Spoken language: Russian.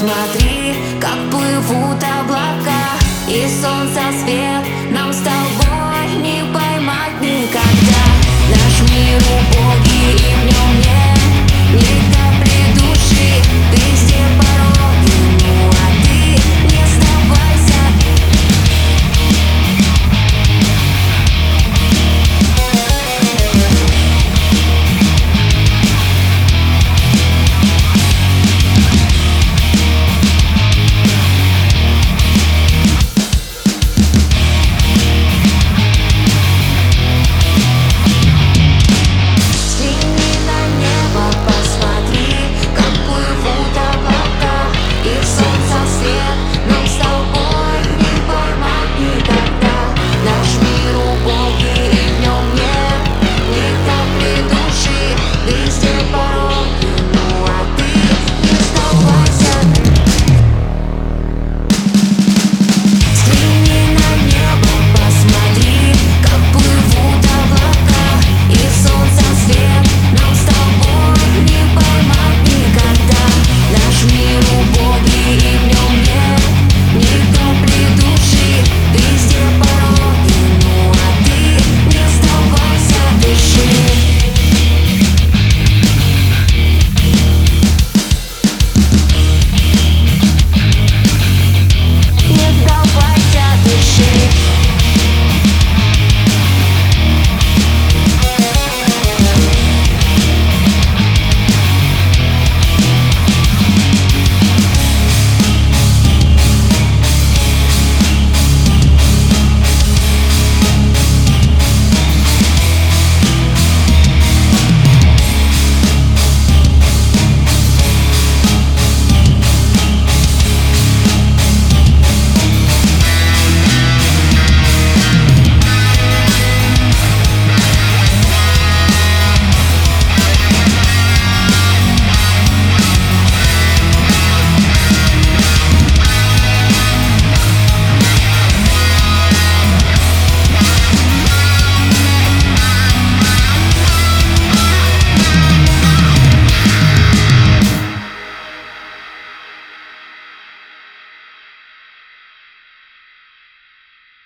смотри